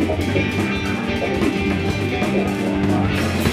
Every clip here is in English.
Thank you.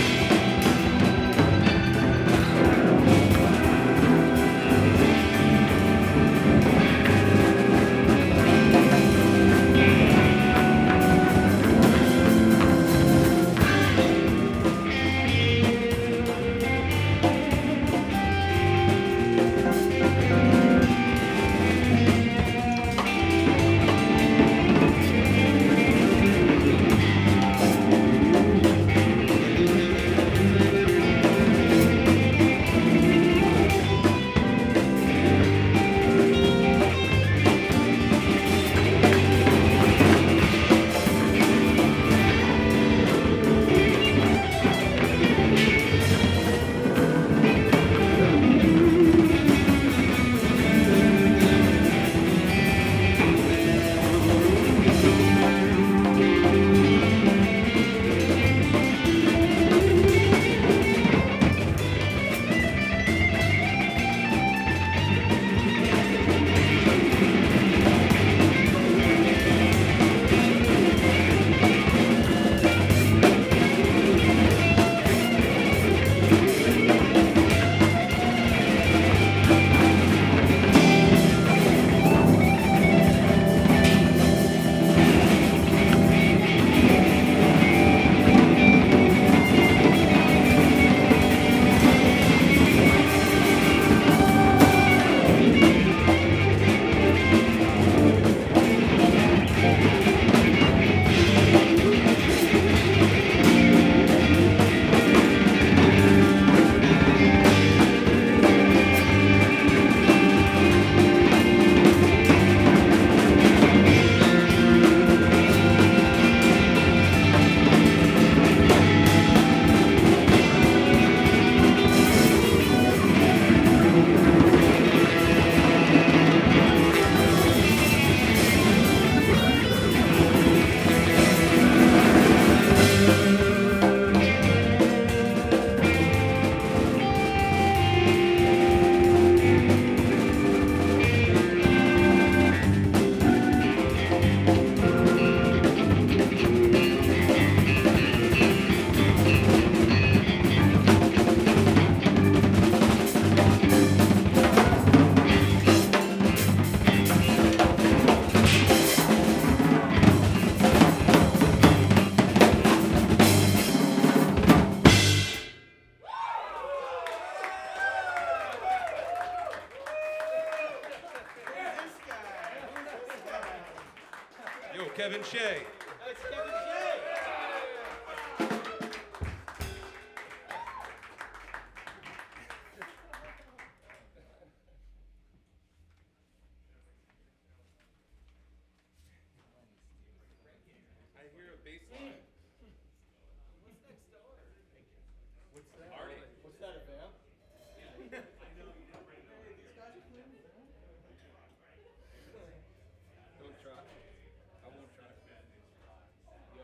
Kevin Shea. I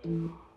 Mm-hmm.